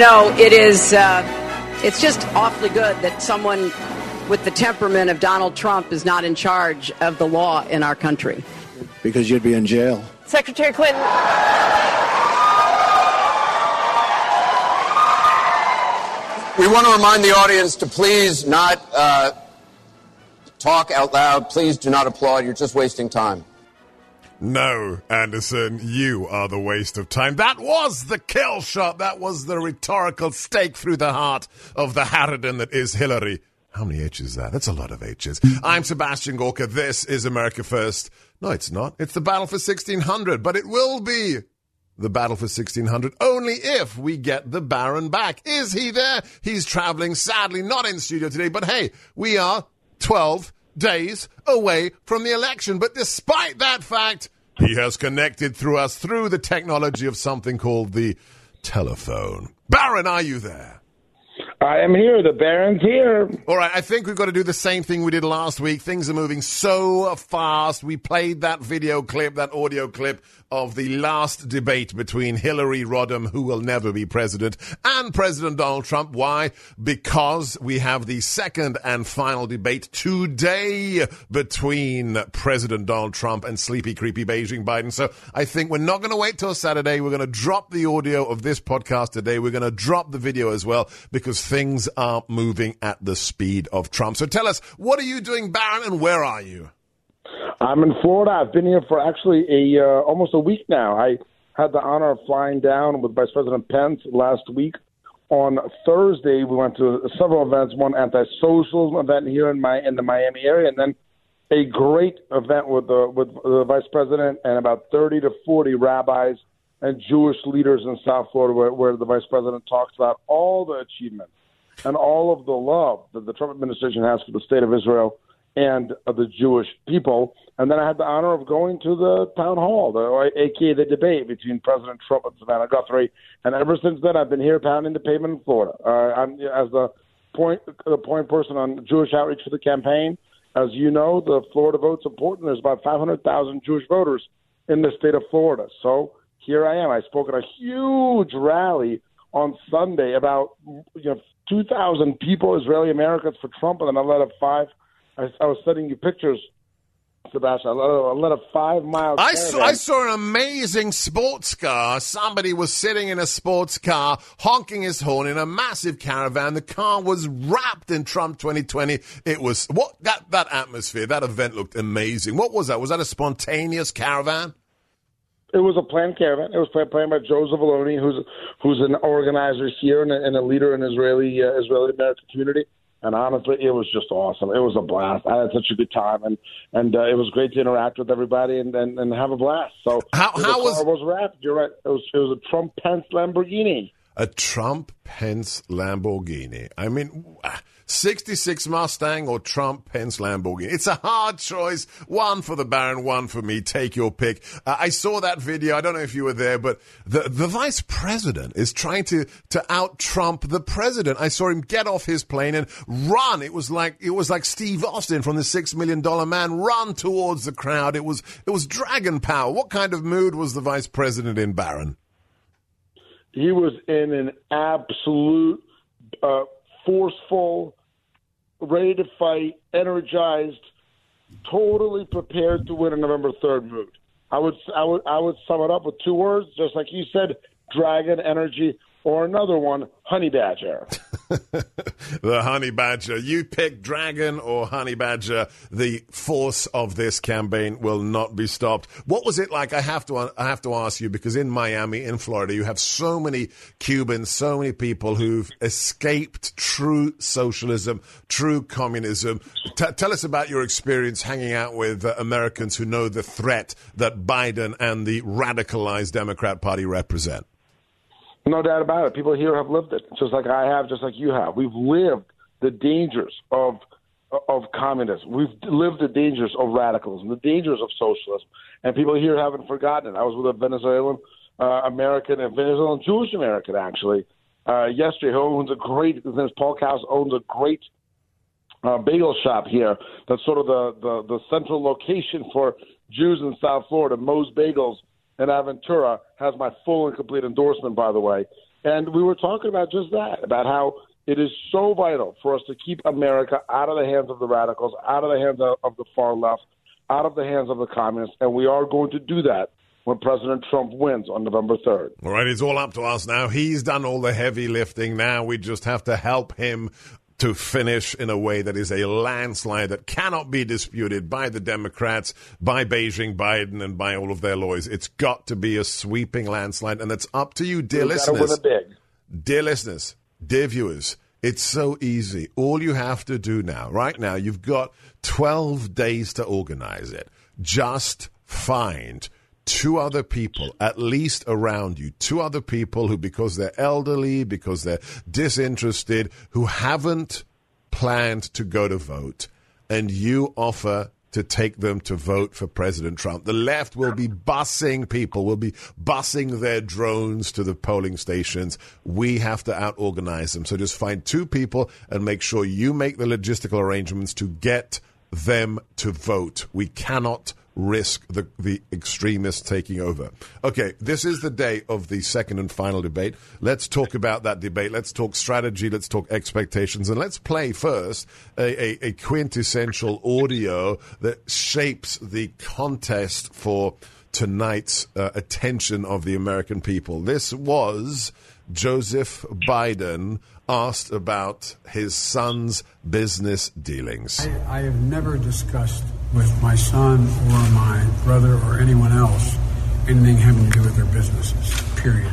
You know, it is. Uh, it's just awfully good that someone with the temperament of Donald Trump is not in charge of the law in our country. Because you'd be in jail. Secretary Clinton. We want to remind the audience to please not uh, talk out loud. Please do not applaud. You're just wasting time. No, Anderson, you are the waste of time. That was the kill shot. That was the rhetorical stake through the heart of the harridan that is Hillary. How many H's is that? That's a lot of H's. I'm Sebastian Gorka. This is America First. No, it's not. It's the battle for 1600, but it will be the battle for 1600 only if we get the Baron back. Is he there? He's traveling, sadly, not in studio today, but hey, we are 12 days away from the election. But despite that fact, he has connected through us through the technology of something called the telephone. Baron, are you there? I am here. The Baron's here. All right, I think we've got to do the same thing we did last week. Things are moving so fast. We played that video clip, that audio clip of the last debate between Hillary Rodham, who will never be president, and President Donald Trump. Why? Because we have the second and final debate today between President Donald Trump and sleepy, creepy Beijing Biden. So I think we're not going to wait till Saturday. We're going to drop the audio of this podcast today. We're going to drop the video as well because things aren't moving at the speed of Trump. So tell us, what are you doing, Baron, and where are you? I'm in Florida. I've been here for actually a uh, almost a week now. I had the honor of flying down with Vice President Pence last week. On Thursday, we went to several events. One anti-socialism event here in my in the Miami area, and then a great event with the with the Vice President and about 30 to 40 rabbis and Jewish leaders in South Florida, where, where the Vice President talks about all the achievements and all of the love that the Trump administration has for the state of Israel and of the Jewish people. And then I had the honor of going to the town hall, the aka the debate between President Trump and Savannah Guthrie. And ever since then, I've been here pounding the pavement in Florida. Uh, I'm as the point the point person on Jewish outreach for the campaign. As you know, the Florida vote's important. There's about 500,000 Jewish voters in the state of Florida. So here I am. I spoke at a huge rally on Sunday about you know 2,000 people, Israeli Americans for Trump, and then I led up five I, I was sending you pictures Sebastian. I led, a, I led a five mile. I saw, I saw an amazing sports car. Somebody was sitting in a sports car, honking his horn in a massive caravan. The car was wrapped in Trump 2020. It was what that that atmosphere, that event looked amazing. What was that? Was that a spontaneous caravan? It was a planned caravan. It was planned, planned by Joe Zavalloni, who's who's an organizer here and a, and a leader in Israeli uh, Israeli American community. And honestly, it was just awesome. It was a blast. I had such a good time, and and uh, it was great to interact with everybody and, and, and have a blast. So how how was was wrapped? You're right. It was it was a Trump Pence Lamborghini. A Trump Pence Lamborghini. I mean. 66 Mustang or Trump Pence Lamborghini. It's a hard choice. One for the Baron, one for me. Take your pick. Uh, I saw that video. I don't know if you were there, but the, the vice president is trying to, to out Trump the president. I saw him get off his plane and run. It was like, it was like Steve Austin from the Six Million Dollar Man run towards the crowd. It was, it was dragon power. What kind of mood was the vice president in, Baron? He was in an absolute, uh, forceful, ready to fight, energized, totally prepared to win a November third mood. I would I would I would sum it up with two words, just like you said, dragon energy, or another one, honey badger. the honey badger. You pick dragon or honey badger. The force of this campaign will not be stopped. What was it like? I have to I have to ask you because in Miami, in Florida, you have so many Cubans, so many people who've escaped true socialism, true communism. T- tell us about your experience hanging out with uh, Americans who know the threat that Biden and the radicalized Democrat Party represent. No doubt about it. People here have lived it, just like I have, just like you have. We've lived the dangers of of communism. We've lived the dangers of radicalism, the dangers of socialism, and people here haven't forgotten it. I was with a Venezuelan uh, American, a Venezuelan Jewish American, actually, uh, yesterday. Who owns a great, his Paul Kaus, owns a great uh, bagel shop here. That's sort of the, the the central location for Jews in South Florida. Moe's Bagels in Aventura has my full and complete endorsement, by the way. And we were talking about just that, about how it is so vital for us to keep America out of the hands of the radicals, out of the hands of the far left, out of the hands of the communists, and we are going to do that when President Trump wins on November 3rd. All right, it's all up to us now. He's done all the heavy lifting. Now we just have to help him to finish in a way that is a landslide that cannot be disputed by the Democrats, by Beijing, Biden, and by all of their lawyers. It's got to be a sweeping landslide, and it's up to you, dear gotta listeners. win it big. Dear listeners, dear viewers, it's so easy. All you have to do now, right now, you've got 12 days to organize it. Just find two other people, at least around you, two other people who, because they're elderly, because they're disinterested, who haven't planned to go to vote, and you offer to take them to vote for President Trump. The left will be busing people, will be busing their drones to the polling stations. We have to out organize them. So just find two people and make sure you make the logistical arrangements to get them to vote. We cannot risk the, the extremists taking over. Okay, this is the day of the second and final debate. Let's talk about that debate. Let's talk strategy. Let's talk expectations. And let's play first a, a, a quintessential audio that shapes the contest for tonight's uh, attention of the American people. This was Joseph Biden asked about his son's business dealings. I, I have never discussed with my son or my brother or anyone else anything having to do with their businesses, period.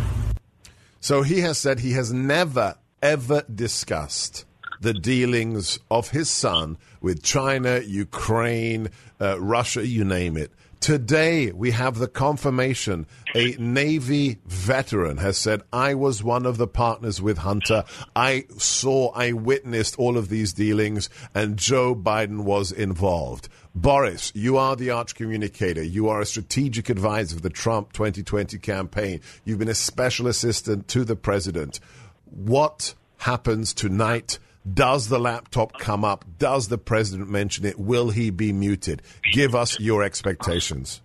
So he has said he has never, ever discussed the dealings of his son with China, Ukraine, uh, Russia, you name it. Today, we have the confirmation. A Navy veteran has said, I was one of the partners with Hunter. I saw, I witnessed all of these dealings, and Joe Biden was involved. Boris, you are the arch communicator. You are a strategic advisor of the Trump 2020 campaign. You've been a special assistant to the president. What happens tonight? Does the laptop come up? Does the president mention it? Will he be muted? Give us your expectations.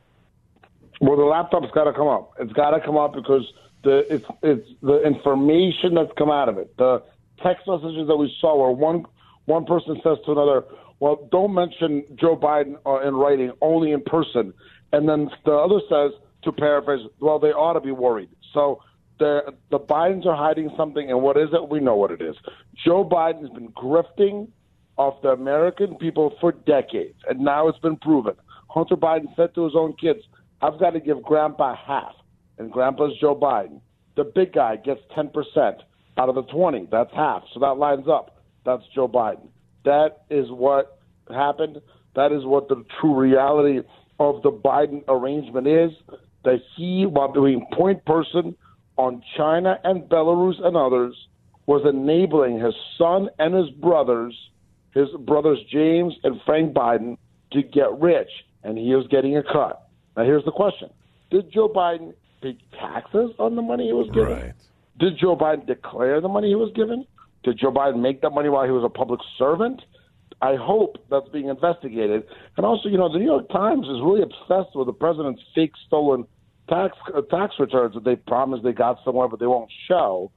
Well, the laptop's got to come up. It's got to come up because the it's it's the information that's come out of it. The text messages that we saw, where one one person says to another, "Well, don't mention Joe Biden uh, in writing, only in person," and then the other says, to paraphrase, "Well, they ought to be worried." So the the Bidens are hiding something, and what is it? We know what it is. Joe Biden has been grifting off the American people for decades, and now it's been proven. Hunter Biden said to his own kids, I've got to give Grandpa half, and Grandpa's Joe Biden. The big guy gets 10% out of the 20. That's half. So that lines up. That's Joe Biden. That is what happened. That is what the true reality of the Biden arrangement is. That he, while being point person on China and Belarus and others, was enabling his son and his brothers, his brothers James and Frank Biden, to get rich, and he was getting a cut. Now, here's the question Did Joe Biden pay taxes on the money he was given? Right. Did Joe Biden declare the money he was given? Did Joe Biden make that money while he was a public servant? I hope that's being investigated. And also, you know, the New York Times is really obsessed with the president's fake stolen tax uh, tax returns that they promised they got somewhere, but they won't show.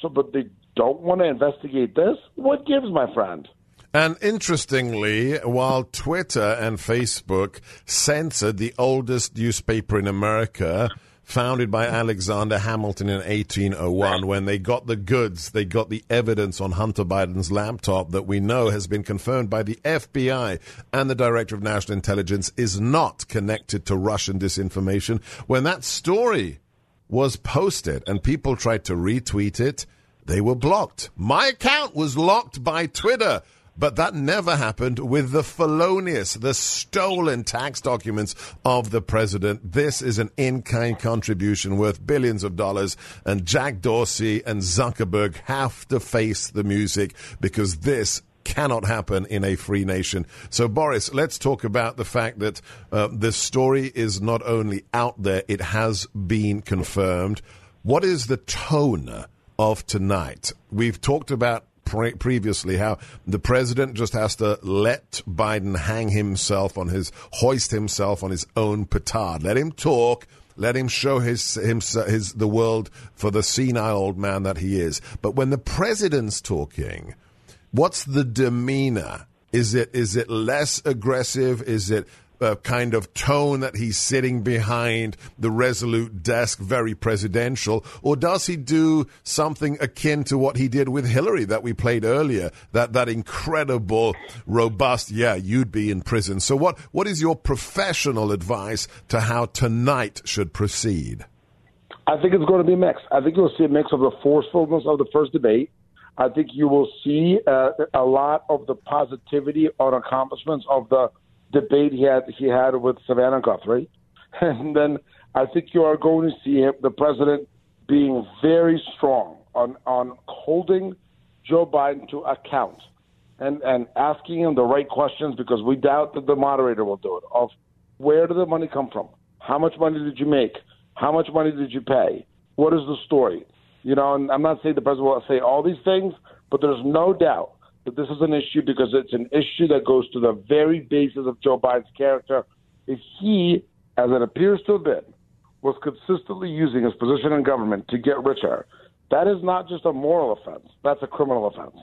So, but they don't want to investigate this. What gives, my friend? And interestingly, while Twitter and Facebook censored the oldest newspaper in America, founded by Alexander Hamilton in 1801, when they got the goods, they got the evidence on Hunter Biden's laptop that we know has been confirmed by the FBI and the Director of National Intelligence is not connected to Russian disinformation. When that story was posted and people tried to retweet it, they were blocked. My account was locked by Twitter. But that never happened with the felonious, the stolen tax documents of the president. This is an in-kind contribution worth billions of dollars, and Jack Dorsey and Zuckerberg have to face the music because this cannot happen in a free nation. So, Boris, let's talk about the fact that uh, the story is not only out there, it has been confirmed. What is the tone of tonight? We've talked about pre- previously how the president just has to let Biden hang himself on his, hoist himself on his own petard. Let him talk Let him show his, his, his the world for the senile old man that he is. But when the president's talking, what's the demeanor? Is it is it less aggressive? Is it uh, kind of tone that he's sitting behind the resolute desk, very presidential, or does he do something akin to what he did with Hillary that we played earlier? That that incredible, robust, yeah, you'd be in prison. So what what is your professional advice to how tonight should proceed? I think it's going to be a mix. I think you'll see a mix of the forcefulness of the first debate. I think you will see uh, a lot of the positivity on accomplishments of the debate he had he had with Savannah Guthrie, and then I think you are going to see him, the president being very strong on on holding Joe Biden to account and and asking him the right questions because we doubt that the moderator will do it. Of where did the money come from? How much money did you make? How much money did you pay? What is the story? You know, and I'm not saying the president will say all these things, but there's no doubt that this is an issue because it's an issue that goes to the very basis of Joe Biden's character. If he, as it appears to have been, was consistently using his position in government to get richer, that is not just a moral offense, that's a criminal offense.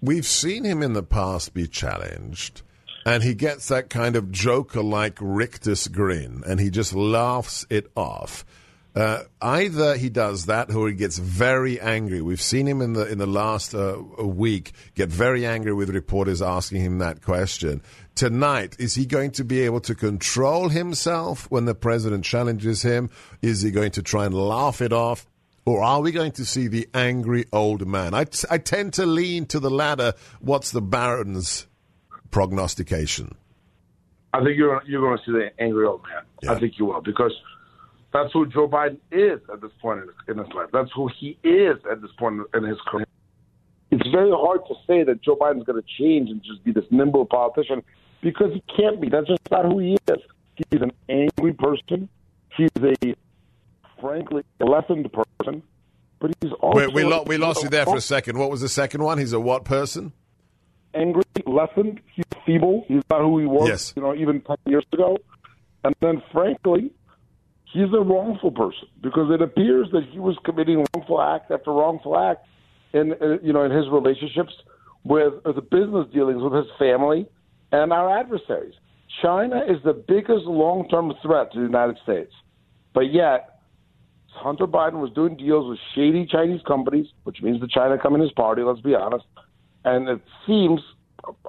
We've seen him in the past be challenged, and he gets that kind of Joker like rictus grin, and he just laughs it off. Uh, either he does that, or he gets very angry. We've seen him in the in the last uh, week get very angry with reporters asking him that question. Tonight, is he going to be able to control himself when the president challenges him? Is he going to try and laugh it off? Or are we going to see the angry old man? I, t- I tend to lean to the latter. What's the Baron's prognostication? I think you're you're going to see the angry old man. Yeah. I think you will because that's who Joe Biden is at this point in his life. That's who he is at this point in his career. It's very hard to say that Joe Biden's going to change and just be this nimble politician because he can't be. That's just not who he is. He's an angry person. He's a frankly a lessened person, but he's also. Wait, we, lo- we lost you there for a second. What was the second one? He's a what person? Angry, lessened. He's feeble. He's not who he was. Yes. You know, even ten years ago. And then, frankly, he's a wrongful person because it appears that he was committing wrongful act after wrongful act in uh, you know in his relationships with uh, the business dealings with his family and our adversaries. China is the biggest long-term threat to the United States, but yet Hunter Biden was doing deals with shady Chinese companies, which means the Chinese Communist Party. Let's be honest, and it seems,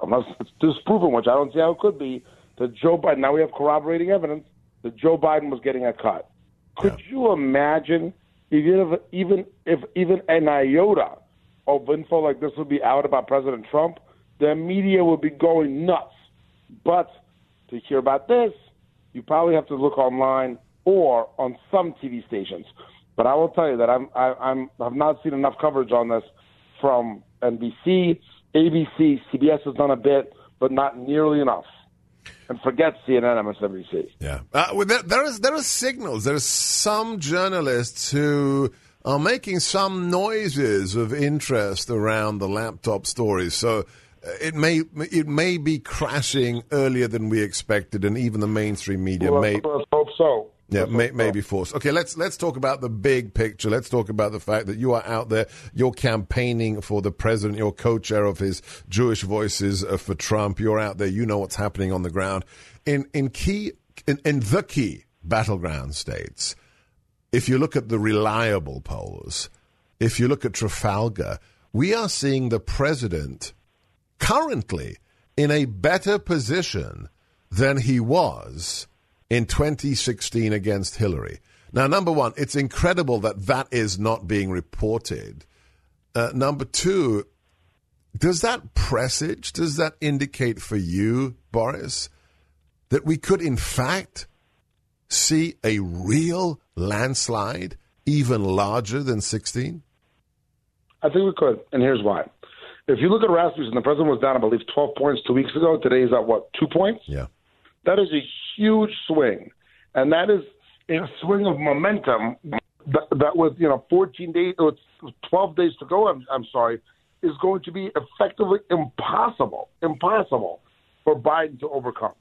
unless it's disproven, which I don't see how it could be, that Joe Biden. Now we have corroborating evidence that Joe Biden was getting a cut. Could yeah. you imagine even if even if even an iota of info like this would be out about President Trump, the media would be going nuts. But to hear about this, you probably have to look online or on some TV stations. But I will tell you that I'm I, I'm I've not seen enough coverage on this from NBC, ABC, CBS has done a bit, but not nearly enough and forget CNN, MSNBC. Yeah, uh, well, there, there is there are signals. There are some journalists who are making some noises of interest around the laptop stories. So uh, it may it may be crashing earlier than we expected, and even the mainstream media well, may. Let's hope so. Yeah, may, maybe forced. Okay, let's let's talk about the big picture. Let's talk about the fact that you are out there. You're campaigning for the president. You're co-chair of his Jewish Voices uh, for Trump. You're out there. You know what's happening on the ground in in key in, in the key battleground states. If you look at the reliable polls, if you look at Trafalgar, we are seeing the president currently in a better position than he was in 2016 against Hillary. Now, number one, it's incredible that that is not being reported. Uh, number two, does that presage, does that indicate for you, Boris, that we could in fact see a real landslide even larger than 16? I think we could, and here's why. If you look at Rasmussen, the president was down, I believe, 12 points two weeks ago. Today he's at what, two points? Yeah. That is a huge swing, and that is a swing of momentum. That, that was, you know, 14 days or 12 days to go. I'm, I'm sorry, is going to be effectively impossible, impossible for Biden to overcome.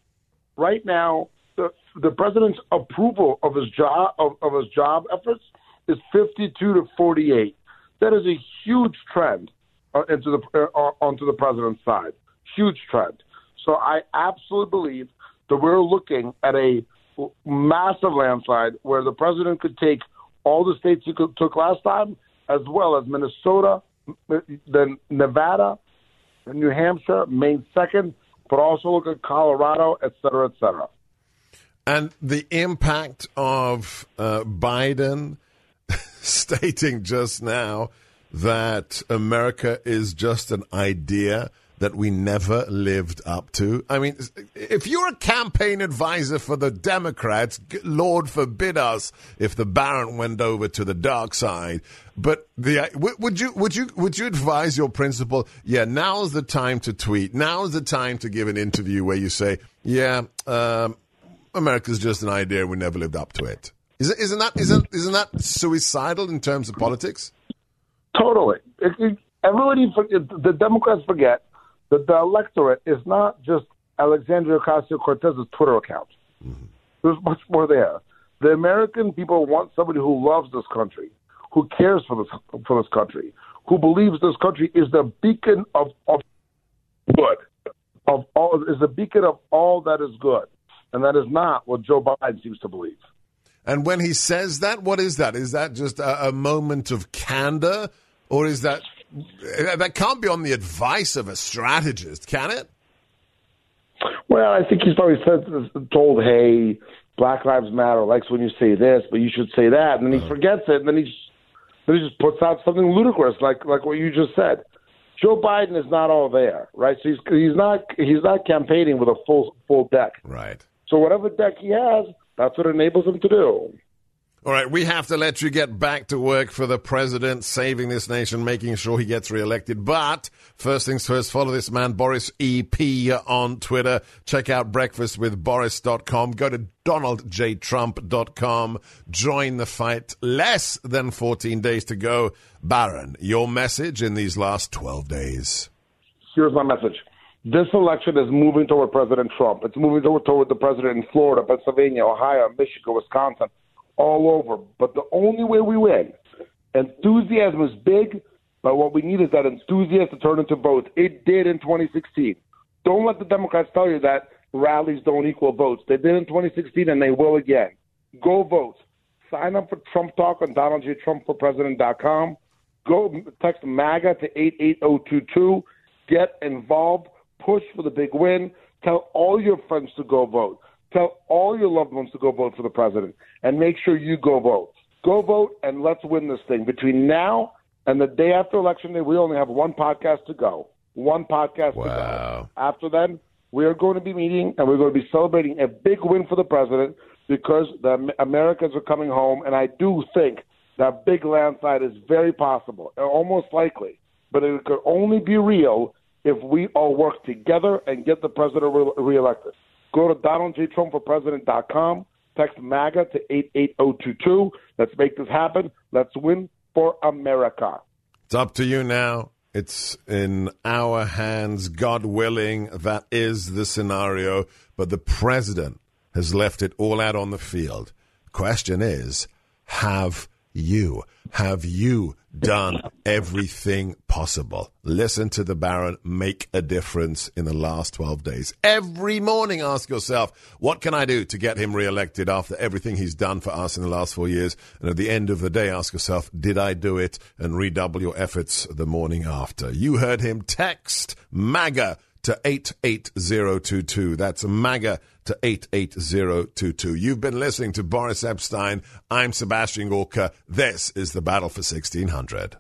Right now, the, the president's approval of his job of, of his job efforts is 52 to 48. That is a huge trend uh, into the uh, onto the president's side. Huge trend. So I absolutely believe that we're looking at a massive landslide where the president could take all the states he took last time, as well as Minnesota, then Nevada, New Hampshire, Maine second, but also look at Colorado, et cetera, et cetera. And the impact of uh, Biden stating just now that America is just an idea that we never lived up to. I mean, if you're a campaign advisor for the Democrats, Lord forbid us if the Baron went over to the dark side. But the would you would you would you advise your principal? Yeah, now's the time to tweet. Now's the time to give an interview where you say, "Yeah, um, America's just an idea. We never lived up to it." Isn't, isn't that isn't isn't that suicidal in terms of politics? Totally. everybody, the Democrats forget that the electorate is not just Alexandria Ocasio Cortez's Twitter account. Mm-hmm. There's much more there. The American people want somebody who loves this country, who cares for this for this country, who believes this country is the beacon of, of good, of all is the beacon of all that is good, and that is not what Joe Biden seems to believe. And when he says that, what is that? Is that just a, a moment of candor, or is that that can't be on the advice of a strategist, can it? Well, I think he's probably said, told, "Hey, Black Lives Matter likes when you say this, but you should say that," and then he uh-huh. forgets it, and then he just, then he just puts out something ludicrous, like like what you just said. Joe Biden is not all there, right? So he's he's not he's not campaigning with a full full deck, right? So whatever deck he has, that's what enables him to do. All right, we have to let you get back to work for the president, saving this nation, making sure he gets reelected. But first things first, follow this man, Boris EP, on Twitter. Check out breakfastwithboris.com. Go to donaldjtrump.com. Join the fight. Less than 14 days to go. Baron, your message in these last 12 days. Here's my message. This election is moving toward President Trump. It's moving toward, toward the president in Florida, Pennsylvania, Ohio, Michigan, Wisconsin all over. But the only way we win, enthusiasm is big, but what we need is that enthusiasm to turn into votes. It did in 2016. Don't let the Democrats tell you that rallies don't equal votes. They did in 2016 and they will again. Go vote. Sign up for Trump Talk on DonaldJTrumpForPresident.com. Go text MAGA to 88022. Get involved. Push for the big win. Tell all your friends to go vote. Tell all your loved ones to go vote for the president and make sure you go vote. Go vote and let's win this thing. Between now and the day after election day, we only have one podcast to go. One podcast wow. to go. After then, we are going to be meeting and we're going to be celebrating a big win for the president because the Americans are coming home. And I do think that big landslide is very possible, uh, almost likely. But it could only be real if we all work together and get the president re- reelected. Go to DonaldJTrumpForPresident.com. Text MAGA to 88022. Let's make this happen. Let's win for America. It's up to you now. It's in our hands. God willing, that is the scenario. But the president has left it all out on the field. Question is, have you? Have you done everything possible? Listen to the Baron make a difference in the last 12 days. Every morning, ask yourself, what can I do to get him reelected after everything he's done for us in the last four years? And at the end of the day, ask yourself, did I do it? And redouble your efforts the morning after. You heard him text MAGA to 88022. That's MAGA to 88022. You've been listening to Boris Epshteyn. I'm Sebastian Gorka. This is the Battle for 1600.